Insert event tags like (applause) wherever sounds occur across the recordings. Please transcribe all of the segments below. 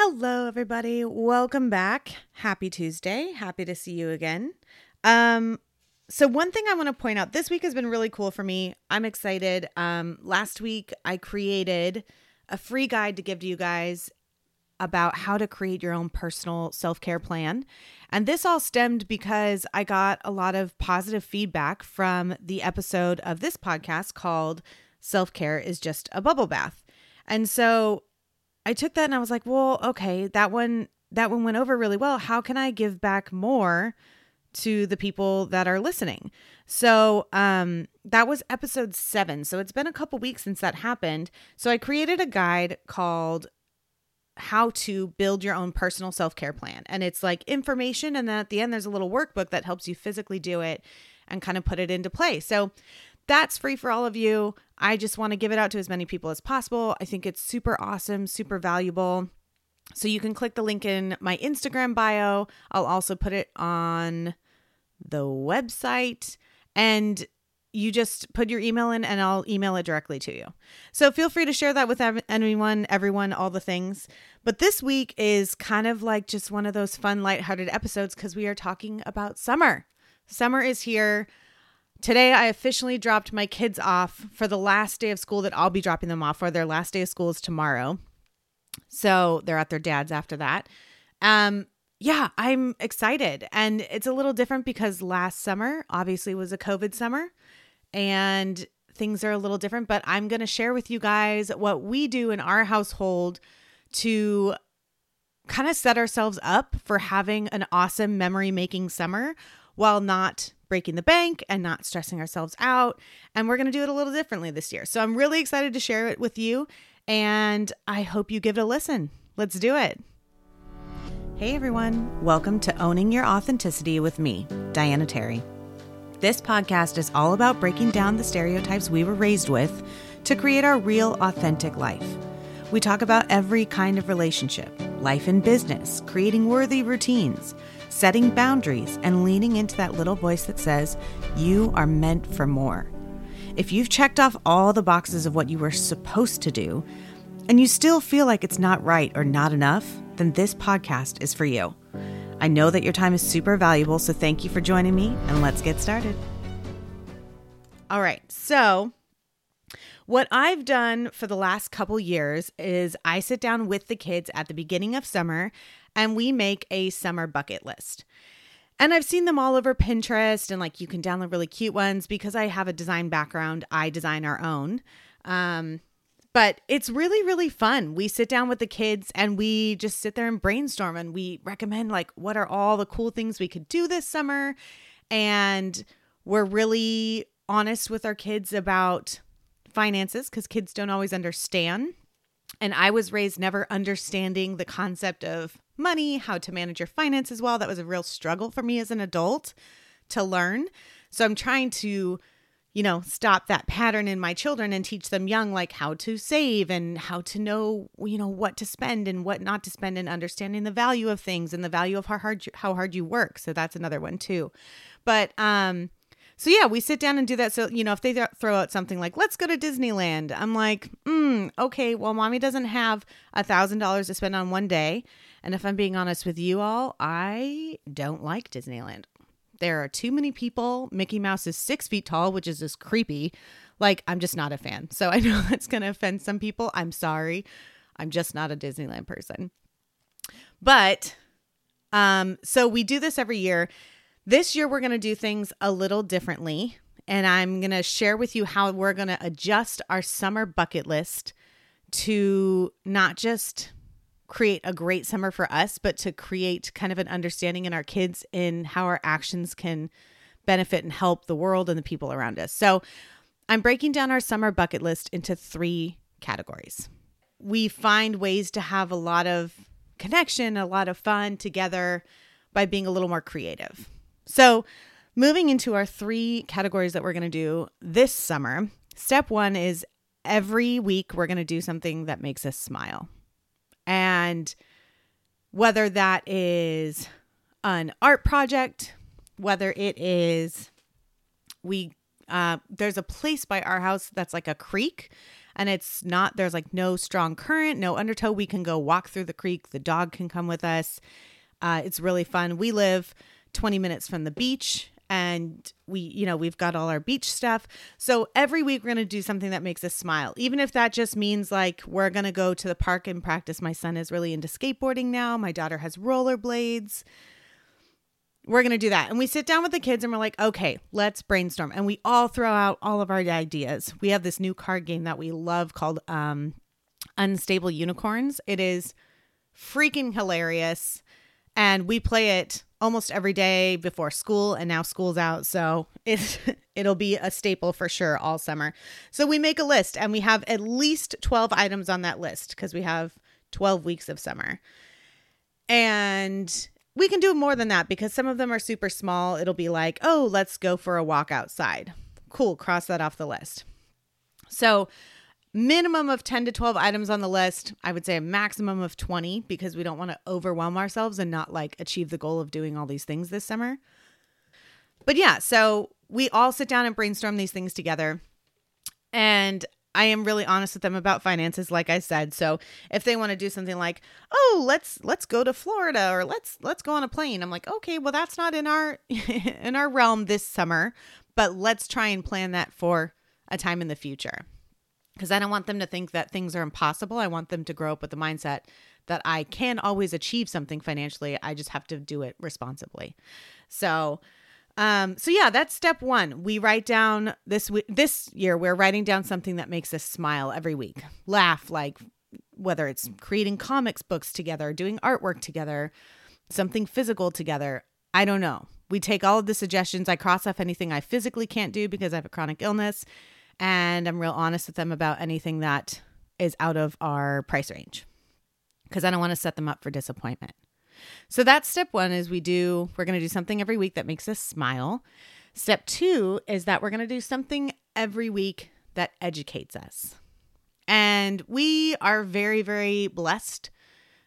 Hello, everybody. Welcome back. Happy Tuesday. Happy to see you again. Um, so one thing I want to point out this week has been really cool for me. I'm excited. Um, last week I created a free guide to give to you guys about how to create your own personal self-care plan. And this all stemmed because I got a lot of positive feedback from the episode of this podcast called Self-Care is Just a Bubble Bath. And so I took that and I was like, well, okay, that one that one went over really well. How can I give back more to the people that are listening? So, um that was episode 7. So it's been a couple weeks since that happened. So I created a guide called how to build your own personal self-care plan. And it's like information and then at the end there's a little workbook that helps you physically do it and kind of put it into play. So that's free for all of you. I just want to give it out to as many people as possible. I think it's super awesome, super valuable. So you can click the link in my Instagram bio. I'll also put it on the website and you just put your email in and I'll email it directly to you. So feel free to share that with anyone, everyone, all the things. But this week is kind of like just one of those fun, lighthearted episodes because we are talking about summer. Summer is here. Today, I officially dropped my kids off for the last day of school that I'll be dropping them off for. Their last day of school is tomorrow. So they're at their dad's after that. Um, yeah, I'm excited. And it's a little different because last summer obviously was a COVID summer and things are a little different. But I'm going to share with you guys what we do in our household to kind of set ourselves up for having an awesome memory making summer while not breaking the bank and not stressing ourselves out. And we're going to do it a little differently this year. So I'm really excited to share it with you. And I hope you give it a listen. Let's do it. Hey everyone, welcome to Owning Your Authenticity with me, Diana Terry. This podcast is all about breaking down the stereotypes we were raised with to create our real, authentic life. We talk about every kind of relationship, life and business, creating worthy routines setting boundaries, and leaning into that little voice that says, You are meant for more. If you've checked off all the boxes of what you were supposed to do, and you still feel like it's not right or not enough, then this podcast is for you. I know that your time is super valuable, so thank you for joining me, and let's get started. All right, so what I've done for the last couple years is I sit down with the kids at the beginning of summer and we make a summer bucket list. And I've seen them all over Pinterest and like you can download really cute ones because I have a design background. I design our own. Um, but it's really, really fun. We sit down with the kids and we just sit there and brainstorm and we recommend like what are all the cool things we could do this summer. And we're really honest with our kids about finances because kids don't always understand. And I was raised never understanding the concept of money, how to manage your finances well. That was a real struggle for me as an adult to learn. So I'm trying to, you know, stop that pattern in my children and teach them young, like how to save and how to know, you know, what to spend and what not to spend and understanding the value of things and the value of how hard you, how hard you work. So that's another one too. But, um, so yeah, we sit down and do that. So you know, if they th- throw out something like "Let's go to Disneyland," I'm like, mm, "Okay, well, mommy doesn't have a thousand dollars to spend on one day, and if I'm being honest with you all, I don't like Disneyland. There are too many people. Mickey Mouse is six feet tall, which is just creepy. Like, I'm just not a fan. So I know (laughs) that's going to offend some people. I'm sorry. I'm just not a Disneyland person. But, um, so we do this every year. This year, we're going to do things a little differently. And I'm going to share with you how we're going to adjust our summer bucket list to not just create a great summer for us, but to create kind of an understanding in our kids in how our actions can benefit and help the world and the people around us. So I'm breaking down our summer bucket list into three categories. We find ways to have a lot of connection, a lot of fun together by being a little more creative. So, moving into our three categories that we're going to do this summer, step one is every week we're going to do something that makes us smile. And whether that is an art project, whether it is we uh, there's a place by our house that's like a creek and it's not there's like no strong current, no undertow. We can go walk through the creek. The dog can come with us. Uh, it's really fun. We live 20 minutes from the beach and we you know we've got all our beach stuff. So every week we're going to do something that makes us smile. Even if that just means like we're going to go to the park and practice. My son is really into skateboarding now. My daughter has rollerblades. We're going to do that. And we sit down with the kids and we're like okay let's brainstorm. And we all throw out all of our ideas. We have this new card game that we love called um unstable unicorns. It is freaking hilarious and we play it almost every day before school and now school's out so it (laughs) it'll be a staple for sure all summer. So we make a list and we have at least 12 items on that list because we have 12 weeks of summer. And we can do more than that because some of them are super small. It'll be like oh let's go for a walk outside. Cool cross that off the list. So minimum of 10 to 12 items on the list. I would say a maximum of 20 because we don't want to overwhelm ourselves and not like achieve the goal of doing all these things this summer. But yeah, so we all sit down and brainstorm these things together. And I am really honest with them about finances like I said. So if they want to do something like, "Oh, let's let's go to Florida or let's let's go on a plane." I'm like, "Okay, well that's not in our (laughs) in our realm this summer, but let's try and plan that for a time in the future." Because I don't want them to think that things are impossible. I want them to grow up with the mindset that I can always achieve something financially. I just have to do it responsibly. So, um, so yeah, that's step one. We write down this this year. We're writing down something that makes us smile every week, laugh, like whether it's creating comics books together, doing artwork together, something physical together. I don't know. We take all of the suggestions. I cross off anything I physically can't do because I have a chronic illness and I'm real honest with them about anything that is out of our price range because I don't want to set them up for disappointment. So that's step 1 is we do we're going to do something every week that makes us smile. Step 2 is that we're going to do something every week that educates us. And we are very very blessed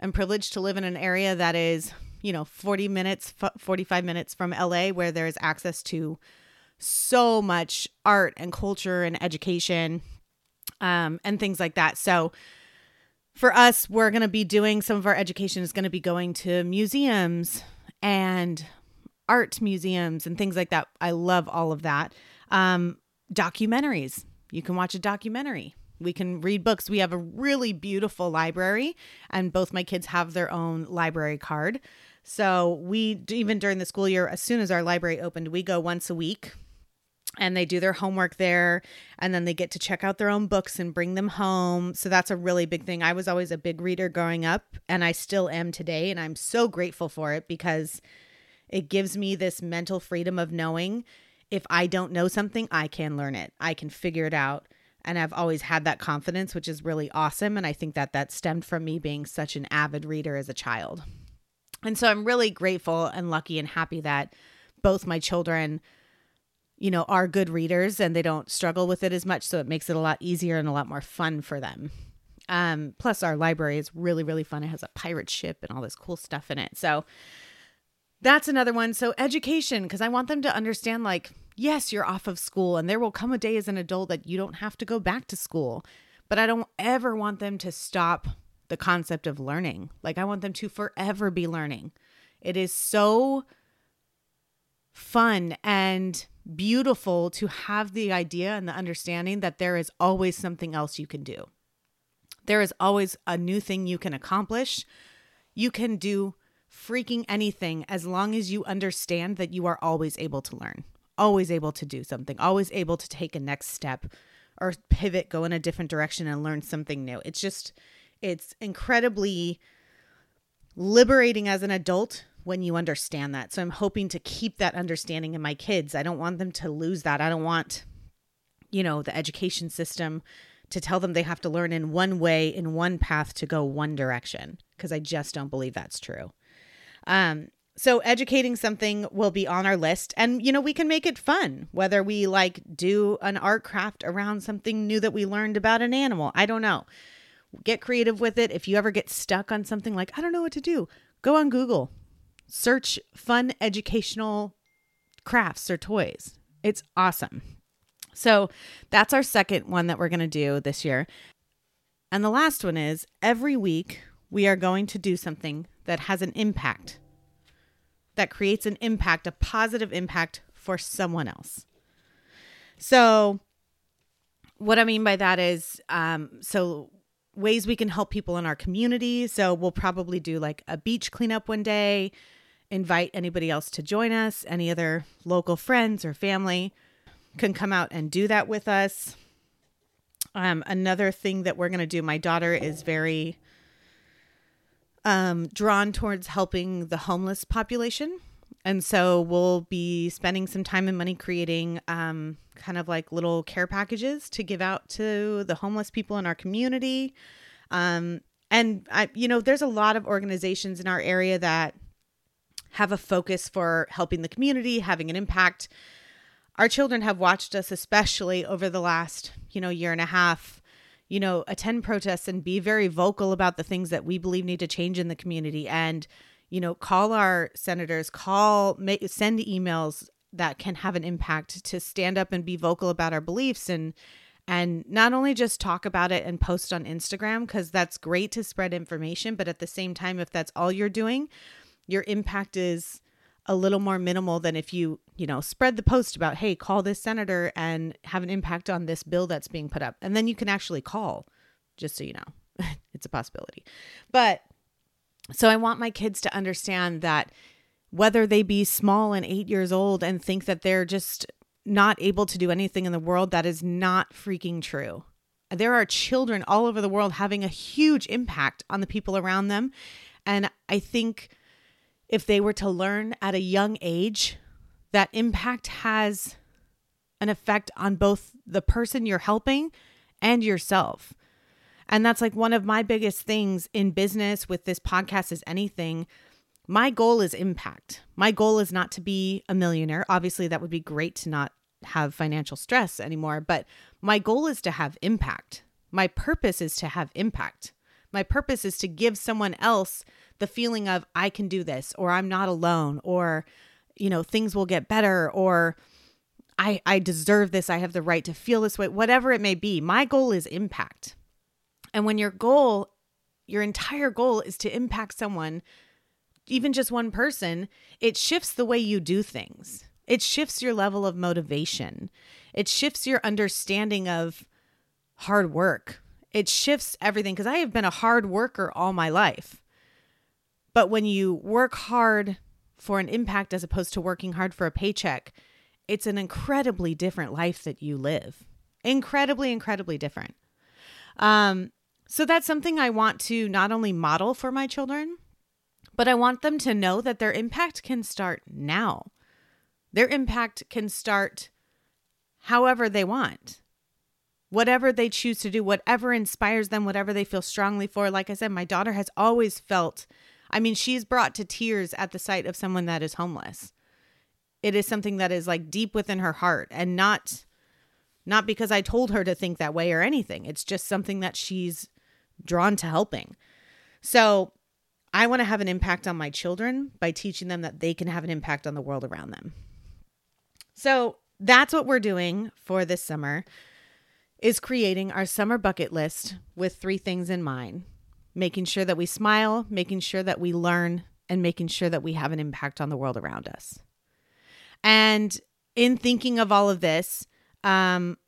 and privileged to live in an area that is, you know, 40 minutes 45 minutes from LA where there is access to so much art and culture and education um, and things like that. So for us, we're going to be doing some of our education is going to be going to museums and art museums and things like that. I love all of that. Um, documentaries. You can watch a documentary. We can read books. We have a really beautiful library, and both my kids have their own library card. So we even during the school year, as soon as our library opened, we go once a week and they do their homework there and then they get to check out their own books and bring them home. So that's a really big thing. I was always a big reader growing up and i still am today and i'm so grateful for it because it gives me this mental freedom of knowing if i don't know something i can learn it. I can figure it out. And i've always had that confidence which is really awesome and i think that that stemmed from me being such an avid reader as a child. And so i'm really grateful and lucky and happy that both my children you know, are good readers and they don't struggle with it as much. So it makes it a lot easier and a lot more fun for them. Um, plus, our library is really, really fun. It has a pirate ship and all this cool stuff in it. So that's another one. So, education, because I want them to understand like, yes, you're off of school and there will come a day as an adult that you don't have to go back to school. But I don't ever want them to stop the concept of learning. Like, I want them to forever be learning. It is so fun and beautiful to have the idea and the understanding that there is always something else you can do. There is always a new thing you can accomplish. You can do freaking anything as long as you understand that you are always able to learn, always able to do something, always able to take a next step or pivot, go in a different direction and learn something new. It's just, it's incredibly liberating as an adult when you understand that. So I'm hoping to keep that understanding in my kids. I don't want them to lose that. I don't want, you know, the education system to tell them they have to learn in one way, in one path to go one direction, because I just don't believe that's true. Um, so educating something will be on our list and you know we can make it fun whether we like do an art craft around something new that we learned about an animal i don't know get creative with it if you ever get stuck on something like i don't know what to do go on google Search fun educational crafts or toys. It's awesome. So that's our second one that we're going to do this year. And the last one is every week we are going to do something that has an impact, that creates an impact, a positive impact for someone else. So, what I mean by that is, um, so ways we can help people in our community. So, we'll probably do like a beach cleanup one day, invite anybody else to join us, any other local friends or family can come out and do that with us. Um, another thing that we're going to do, my daughter is very um, drawn towards helping the homeless population. And so we'll be spending some time and money creating um, kind of like little care packages to give out to the homeless people in our community. Um, and I, you know, there's a lot of organizations in our area that have a focus for helping the community, having an impact. Our children have watched us especially over the last you know year and a half you know attend protests and be very vocal about the things that we believe need to change in the community and you know call our senators call make, send emails that can have an impact to stand up and be vocal about our beliefs and and not only just talk about it and post on Instagram because that's great to spread information but at the same time if that's all you're doing your impact is a little more minimal than if you, you know, spread the post about, hey, call this senator and have an impact on this bill that's being put up. And then you can actually call, just so you know. (laughs) it's a possibility. But so I want my kids to understand that whether they be small and eight years old and think that they're just not able to do anything in the world, that is not freaking true. There are children all over the world having a huge impact on the people around them. And I think if they were to learn at a young age that impact has an effect on both the person you're helping and yourself. And that's like one of my biggest things in business with this podcast is anything. My goal is impact. My goal is not to be a millionaire. Obviously, that would be great to not have financial stress anymore, but my goal is to have impact. My purpose is to have impact. My purpose is to give someone else the feeling of I can do this or I'm not alone or you know things will get better or I I deserve this. I have the right to feel this way whatever it may be. My goal is impact. And when your goal your entire goal is to impact someone even just one person it shifts the way you do things. It shifts your level of motivation. It shifts your understanding of hard work it shifts everything because I have been a hard worker all my life but when you work hard for an impact as opposed to working hard for a paycheck, it's an incredibly different life that you live. Incredibly, incredibly different. Um, so that's something I want to not only model for my children, but I want them to know that their impact can start now. Their impact can start however they want. Whatever they choose to do, whatever inspires them, whatever they feel strongly for. Like I said, my daughter has always felt I mean, she's brought to tears at the sight of someone that is homeless. It is something that is like deep within her heart and not not because I told her to think that way or anything. It's just something that she's drawn to helping. So, I want to have an impact on my children by teaching them that they can have an impact on the world around them. So, that's what we're doing for this summer is creating our summer bucket list with three things in mind making sure that we smile, making sure that we learn, and making sure that we have an impact on the world around us. And in thinking of all of this, um,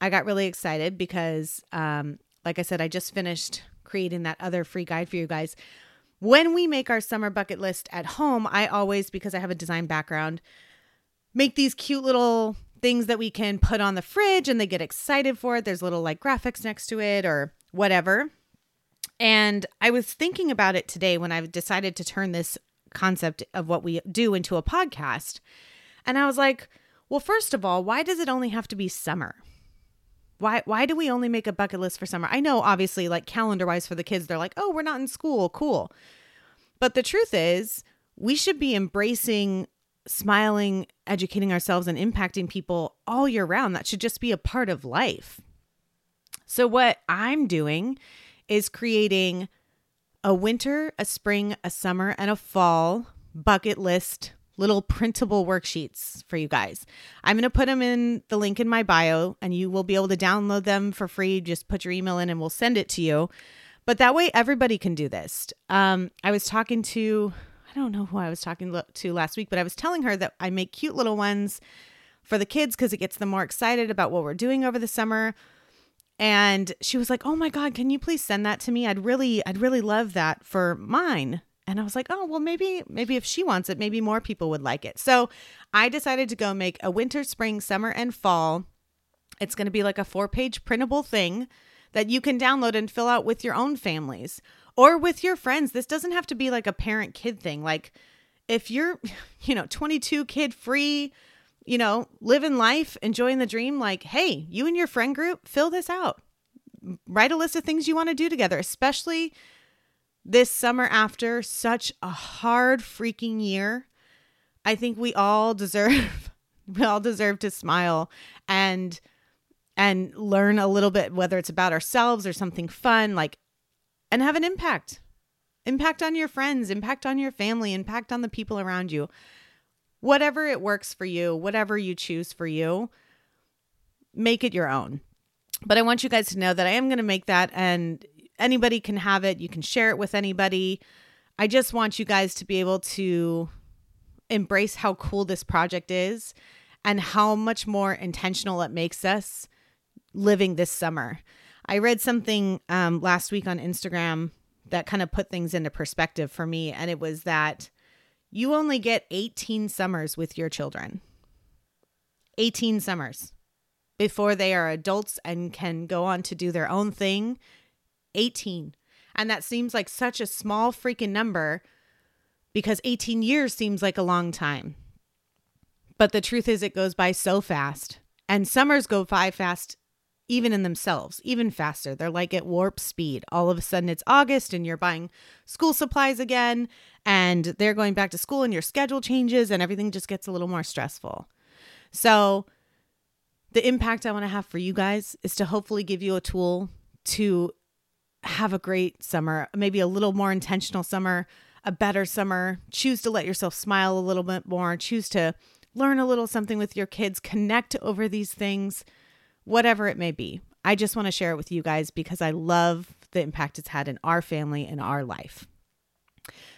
I got really excited because, um, like I said, I just finished creating that other free guide for you guys. When we make our summer bucket list at home, I always, because I have a design background, make these cute little things that we can put on the fridge and they get excited for it. There's little like graphics next to it or whatever. And I was thinking about it today when I decided to turn this concept of what we do into a podcast. And I was like, well, first of all, why does it only have to be summer? Why why do we only make a bucket list for summer? I know obviously like calendar-wise for the kids they're like, "Oh, we're not in school. Cool." But the truth is, we should be embracing smiling, educating ourselves and impacting people all year round. That should just be a part of life. So what I'm doing is creating a winter, a spring, a summer, and a fall bucket list little printable worksheets for you guys. I'm going to put them in the link in my bio and you will be able to download them for free. Just put your email in and we'll send it to you. But that way everybody can do this. Um, I was talking to, I don't know who I was talking to last week, but I was telling her that I make cute little ones for the kids because it gets them more excited about what we're doing over the summer. And she was like, "Oh my god, can you please send that to me? I'd really I'd really love that for mine." And I was like, "Oh, well maybe maybe if she wants it, maybe more people would like it." So, I decided to go make a winter, spring, summer and fall. It's going to be like a four-page printable thing that you can download and fill out with your own families or with your friends. This doesn't have to be like a parent kid thing. Like if you're, (laughs) you know, 22 kid free, you know, living life, enjoying the dream, like, hey, you and your friend group, fill this out. Write a list of things you want to do together, especially this summer after such a hard freaking year. I think we all deserve (laughs) we all deserve to smile and and learn a little bit whether it's about ourselves or something fun like and have an impact. Impact on your friends, impact on your family, impact on the people around you whatever it works for you, whatever you choose for you, make it your own. But I want you guys to know that I am going to make that and anybody can have it. You can share it with anybody. I just want you guys to be able to embrace how cool this project is and how much more intentional it makes us living this summer. I read something um, last week on Instagram that kind of put things into perspective for me, and it was that you only get 18 summers with your children. 18 summers before they are adults and can go on to do their own thing. 18. And that seems like such a small freaking number because 18 years seems like a long time. But the truth is, it goes by so fast. And summers go by fast even in themselves, even faster. They're like at warp speed. All of a sudden it's August and you're buying school supplies again and they're going back to school and your schedule changes and everything just gets a little more stressful. So, the impact I want to have for you guys is to hopefully give you a tool to have a great summer, maybe a little more intentional summer, a better summer. Choose to let yourself smile a little bit more, choose to learn a little something with your kids, connect over these things whatever it may be. I just want to share it with you guys because I love the impact it's had in our family and our life.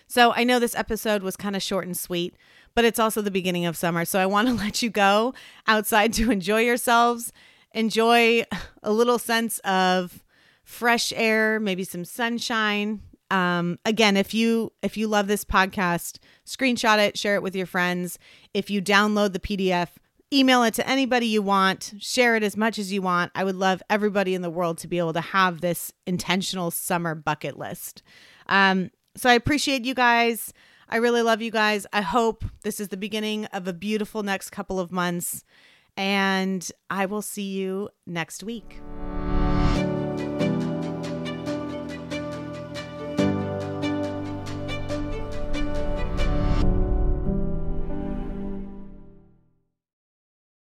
So I know this episode was kind of short and sweet, but it's also the beginning of summer. So I want to (laughs) let you go outside to enjoy yourselves, enjoy a little sense of fresh air, maybe some sunshine. Um, again, if you if you love this podcast, screenshot it, share it with your friends. If you download the PDF, email it to anybody you want, share it as much as you want. I would love everybody in the world to be able to have this intentional summer bucket list. Um, so I appreciate you guys. I really love you guys. I hope this is the beginning of a beautiful next couple of months. And I will see you next week.